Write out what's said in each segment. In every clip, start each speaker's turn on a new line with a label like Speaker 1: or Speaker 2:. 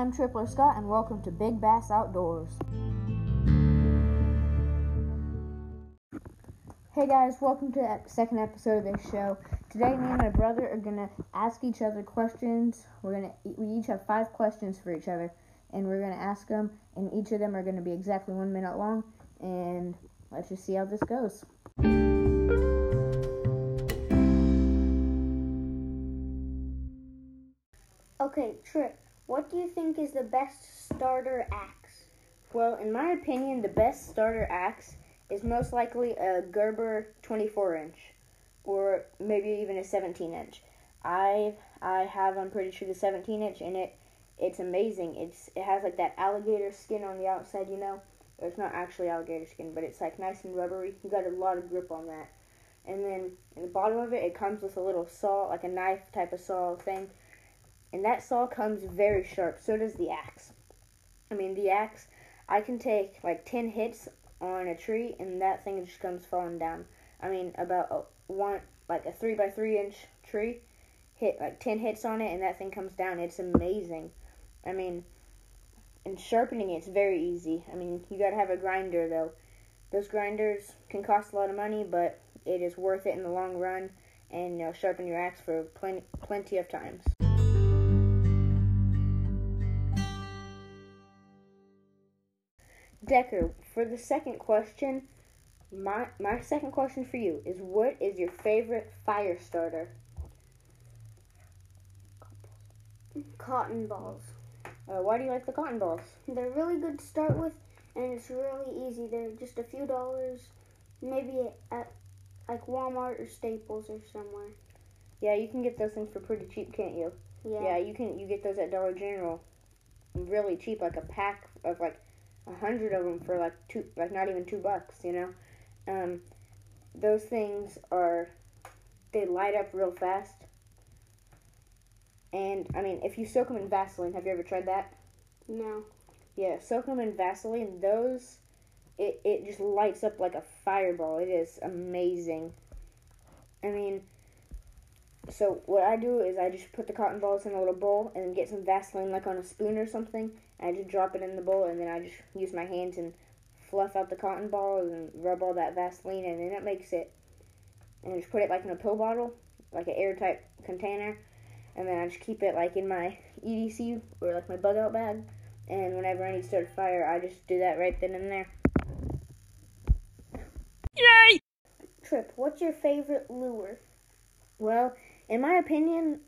Speaker 1: I'm Tripler Scott, and welcome to Big Bass Outdoors. Hey guys, welcome to the second episode of this show. Today, me and my brother are gonna ask each other questions. We're gonna we each have five questions for each other, and we're gonna ask them, and each of them are gonna be exactly one minute long. And let's just see how this goes.
Speaker 2: Okay, Trip, what do you think is the best starter axe?
Speaker 1: Well, in my opinion, the best starter axe is most likely a Gerber 24 inch, or maybe even a 17 inch. I I have I'm pretty sure the 17 inch, and it it's amazing. It's it has like that alligator skin on the outside, you know. It's not actually alligator skin, but it's like nice and rubbery. You got a lot of grip on that. And then in the bottom of it, it comes with a little saw, like a knife type of saw thing. And that saw comes very sharp. So does the axe. I mean, the axe, I can take like 10 hits on a tree, and that thing just comes falling down. I mean, about a one, like a 3 by 3 inch tree, hit like 10 hits on it, and that thing comes down. It's amazing. I mean, and sharpening it's very easy. I mean, you gotta have a grinder though. Those grinders can cost a lot of money, but it is worth it in the long run, and you know, sharpen your axe for plenty plenty of times. Decker, for the second question, my my second question for you is what is your favorite fire starter?
Speaker 2: Cotton balls.
Speaker 1: Uh, why do you like the cotton balls?
Speaker 2: They're really good to start with, and it's really easy. They're just a few dollars, maybe at like Walmart or Staples or somewhere.
Speaker 1: Yeah, you can get those things for pretty cheap, can't you?
Speaker 2: Yeah.
Speaker 1: Yeah, you can. You get those at Dollar General, really cheap, like a pack of like a hundred of them for like two, like not even two bucks. You know, um, those things are they light up real fast. And I mean, if you soak them in Vaseline, have you ever tried that?
Speaker 2: No.
Speaker 1: Yeah, soak them in Vaseline. Those, it, it just lights up like a fireball. It is amazing. I mean, so what I do is I just put the cotton balls in a little bowl and get some Vaseline like on a spoon or something. I just drop it in the bowl and then I just use my hands and fluff out the cotton balls and rub all that Vaseline and then it makes it. And I just put it like in a pill bottle, like an airtight container and then I just keep it like in my EDC or like my bug out bag. And whenever I need to start a fire, I just do that right then and there.
Speaker 2: Yay! Trip, what's your favorite lure?
Speaker 1: Well, in my opinion,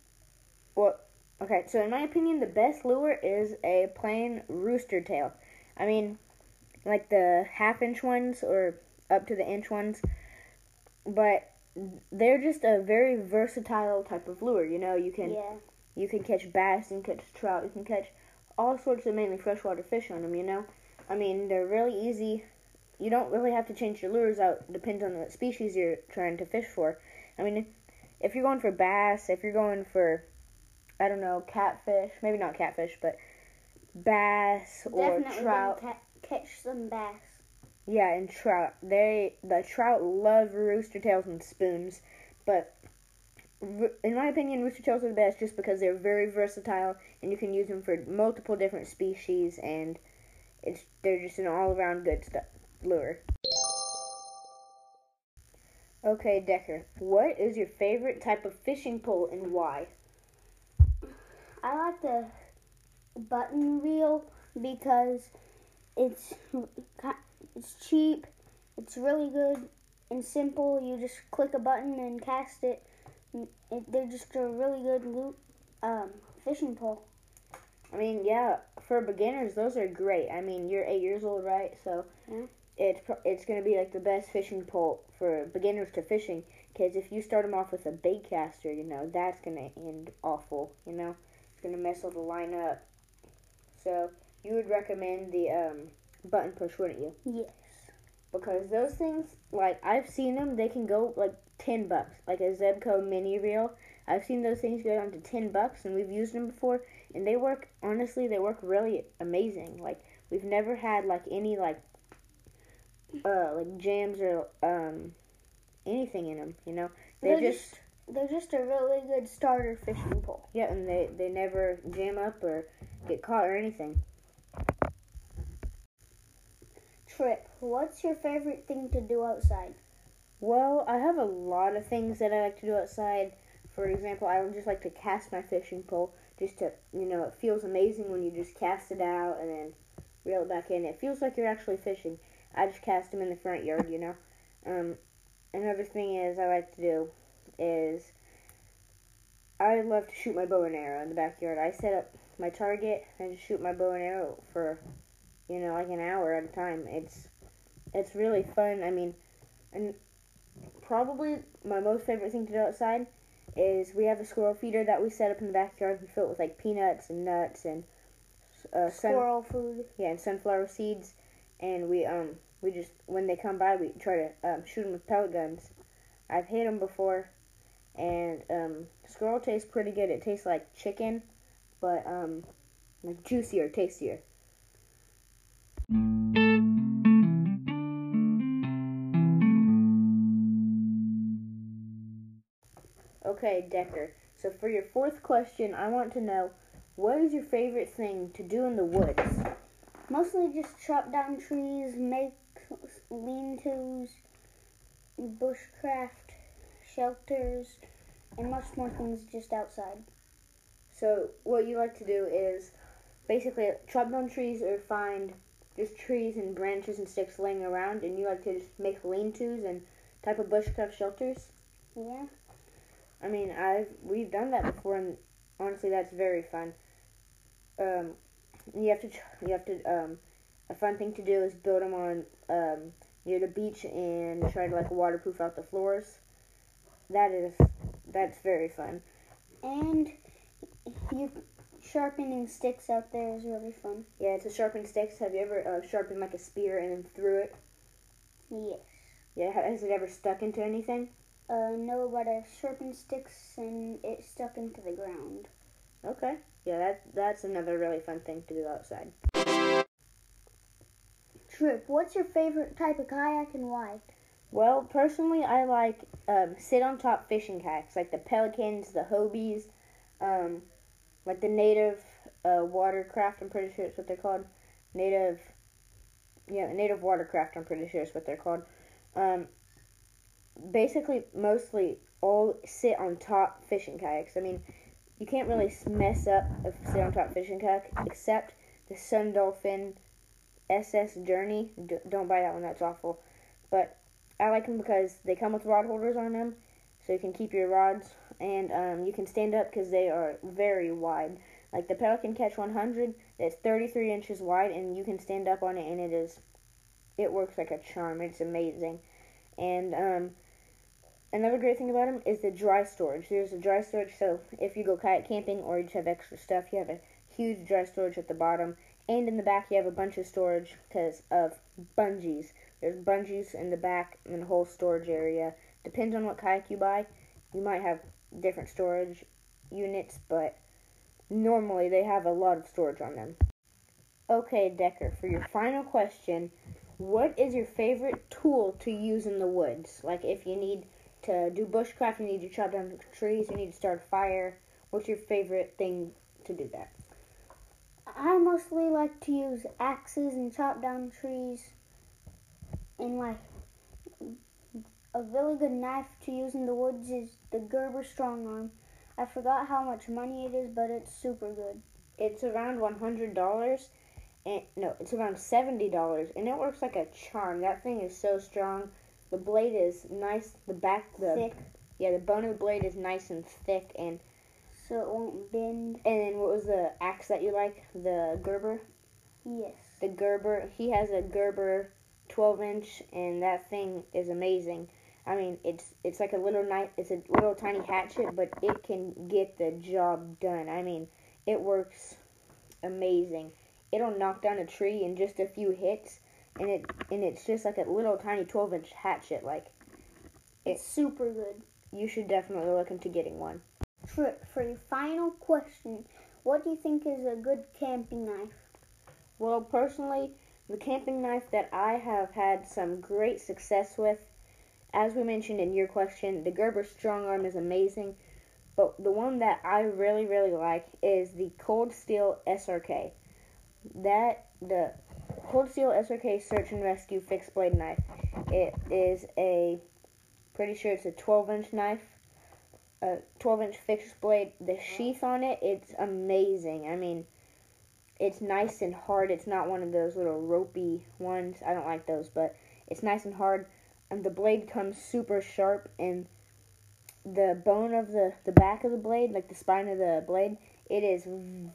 Speaker 1: well, okay, so in my opinion, the best lure is a plain rooster tail. I mean, like the half inch ones or up to the inch ones, but they're just a very versatile type of lure. You know, you can
Speaker 2: Yeah.
Speaker 1: you can catch bass and catch trout. You can catch all sorts of mainly freshwater fish on them. You know, I mean they're really easy. You don't really have to change your lures out. Depends on what species you're trying to fish for. I mean, if you're going for bass, if you're going for I don't know catfish, maybe not catfish, but bass or
Speaker 2: Definitely
Speaker 1: trout.
Speaker 2: ca- catch some bass.
Speaker 1: Yeah, and trout. They the trout love rooster tails and spoons, but in my opinion, rooster tails are the best just because they're very versatile and you can use them for multiple different species and it's they're just an all around good stuff lure. Okay, Decker, what is your favorite type of fishing pole and why?
Speaker 2: I like the button reel because it's it's cheap, it's really good and simple. You just click a button and cast it. it they're just a really good loop, um, fishing pole.
Speaker 1: I mean, yeah, for beginners, those are great. I mean, you're eight years old, right? So
Speaker 2: Yeah.
Speaker 1: it's it's gonna be like the best fishing pole for beginners to fishing. Because if you start them off with a bait caster, you know that's gonna end awful. You know, it's gonna mess all the line up. So you would recommend the um, button push, wouldn't you?
Speaker 2: Yes.
Speaker 1: Because those things, like I've seen them, they can go like ten bucks. Like a Zebco mini reel, I've seen those things go down to ten bucks, and we've used them before, and they work. Honestly, they work really amazing. Like we've never had like any like uh like jams or um anything in them. You know, they
Speaker 2: They're
Speaker 1: just
Speaker 2: just They're just a really good starter fishing pole.
Speaker 1: Yeah, and they, they never jam up or get caught or anything.
Speaker 2: Trip, what's your favorite thing to do outside?
Speaker 1: Well, I have a lot of things that I like to do outside. For example, I would just like to cast my fishing pole. Just to, you know, it feels amazing when you just cast it out and then reel it back in. It feels like you're actually fishing. I just cast them in the front yard, you know. Um, another thing is I like to do is I love to shoot my bow and arrow in the backyard. I set up my target and just shoot my bow and arrow for you know like an hour at a time. It's it's really fun. I mean, and probably my most favorite thing to do outside is we have a squirrel feeder that we set up in the backyard. We fill it with like peanuts and nuts and uh, sun-
Speaker 2: Squirrel food.
Speaker 1: yeah, and sunflower seeds, and we um we just when they come by we try to um, shoot them with pellet guns. I've hit them before, and um, squirrel tastes pretty good. It tastes like chicken, but um like juicier, tastier. Okay, Decker. So for your fourth question, I want to know what is your favorite thing to do in the woods?
Speaker 2: Mostly just chop down trees, make lean-tos, bushcraft, shelters, and much more things just outside.
Speaker 1: So what you like to do is basically chop down trees or find just trees and branches and sticks laying around, and you like to just make lean-tos and type of bushcraft shelters.
Speaker 2: Yeah.
Speaker 1: I mean, I've we've done that before, and honestly, that's very fun. Um, you have to you have to um, a fun thing to do is build them on um, near the beach and try to like waterproof out the floors. That is that's very fun.
Speaker 2: And you sharpening sticks out there is really fun.
Speaker 1: Yeah, it's a sharpened sticks. Have you ever uh, sharpened like a spear and then threw it?
Speaker 2: Yes.
Speaker 1: Yeah, has it ever stuck into anything?
Speaker 2: Uh, no, but I've sharpened sticks and it stuck into the ground.
Speaker 1: Okay. Yeah, that that's another really fun thing to do outside.
Speaker 2: Trip, what's your favorite type of kayak and why?
Speaker 1: Well, personally, I like um, sit on top fishing kayaks, like the Pelicans, the Hobies, um, like the native uh, watercraft. I'm pretty sure it's what they're called. Native, yeah, native watercraft. I'm pretty sure is what they're called. Um, basically, mostly all sit on top fishing kayaks. I mean, you can't really mess up a sit on top fishing kayak except the Sun Dolphin SS Journey. D- don't buy that one. That's awful. But I like them because they come with rod holders on them, so you can keep your rods, and um, you can stand up because they are very wide. Like the Pelican Catch 100, it's 33 inches wide, and you can stand up on it, and it is, it works like a charm. It's amazing, and um, another great thing about them is the dry storage. There's a dry storage, so if you go kayak camping or you just have extra stuff, you have a huge dry storage at the bottom, and in the back you have a bunch of storage because of bungees. There's bungees in the back and the whole storage area. Depends on what kayak you buy. You might have different storage units, but normally they have a lot of storage on them. Okay, Decker, for your final question, what is your favorite tool to use in the woods? Like if you need to do bushcraft, you need to chop down trees, you need to start a fire. What's your favorite thing to do that?
Speaker 2: I mostly like to use axes and chop down trees. And like a really good knife to use in the woods is the Gerber Strong Arm. I forgot how much money it is, but it's super good.
Speaker 1: It's around one hundred dollars, and no, it's around seventy dollars, and it works like a charm. That thing is so strong. The blade is nice. The back, the
Speaker 2: Thick,
Speaker 1: yeah, the bone of the blade is nice and thick, and
Speaker 2: so it won't bend.
Speaker 1: and then what was the axe that you like? The Gerber.
Speaker 2: Yes.
Speaker 1: The Gerber. He has a Gerber twelve inch, and that thing is amazing. I mean, it's it's like a little knife. It's a little tiny hatchet, but it can get the job done. I mean, it works amazing. It'll knock down a tree in just a few hits, and it and it's just like a little tiny twelve inch hatchet. Like
Speaker 2: It's super good.
Speaker 1: you should definitely look into getting one.
Speaker 2: Trip, for your final question, what do you think is a good camping knife?
Speaker 1: Well, personally, the camping knife that I have had some great success with, as we mentioned in your question, the Gerber Strong Arm is amazing, but the one that I really really like is the Cold Steel SRK. That the Cold Steel SRK Search and Rescue Fixed Blade Knife. It is a pretty sure it's a 12 inch knife, a 12 inch fixed blade. The sheath on it, it's amazing. I mean, it's nice and hard. It's not one of those little ropey ones. I don't like those, but it's nice and hard. And the blade comes super sharp, and the bone of the the back of the blade, like the spine of the blade, it is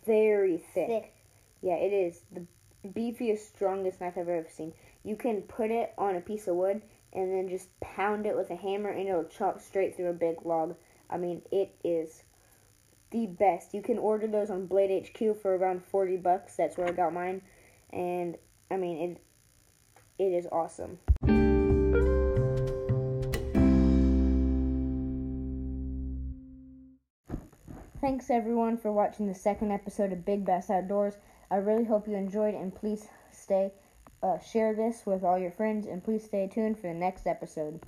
Speaker 1: very thick.
Speaker 2: Thick.
Speaker 1: Yeah, it is the beefiest, strongest knife I've ever seen. You can put it on a piece of wood and then just pound it with a hammer, and it'll chop straight through a big log. I mean, it is the best. You can order those on Blade HQ for around forty bucks. That's where I got mine, and I mean it. It is awesome. Thanks everyone for watching the second episode of Big Bass Outdoors. I really hope you enjoyed, and please stay, uh, share this with all your friends, and please stay tuned for the next episode.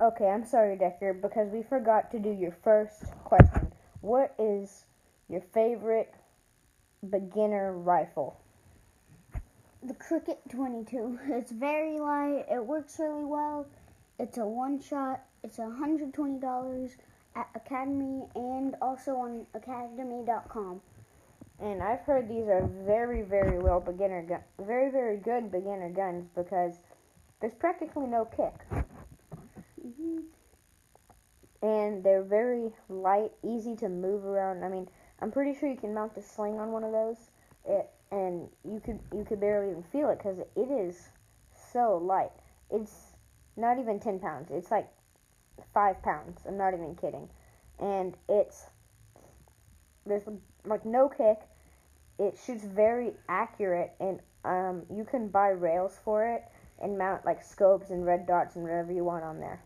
Speaker 1: Okay, I'm sorry, Decker, because we forgot to do your first question. What is your favorite beginner rifle?
Speaker 2: The Cricket 22. It's very light. It works really well. It's a one shot. It's $120 at Academy and also on academy.com.
Speaker 1: And I've heard these are very, very well beginner gun, very, very good beginner guns because there's practically no kick,
Speaker 2: hmm
Speaker 1: and they're very light, easy to move around. I mean, I'm pretty sure you can mount a sling on one of those, it, and you could you could barely even feel it because it is so light. It's not even ten pounds. It's like five pounds. I'm not even kidding, and it's there's like no kick. It shoots very accurate, and um, you can buy rails for it and mount like scopes and red dots and whatever you want on there.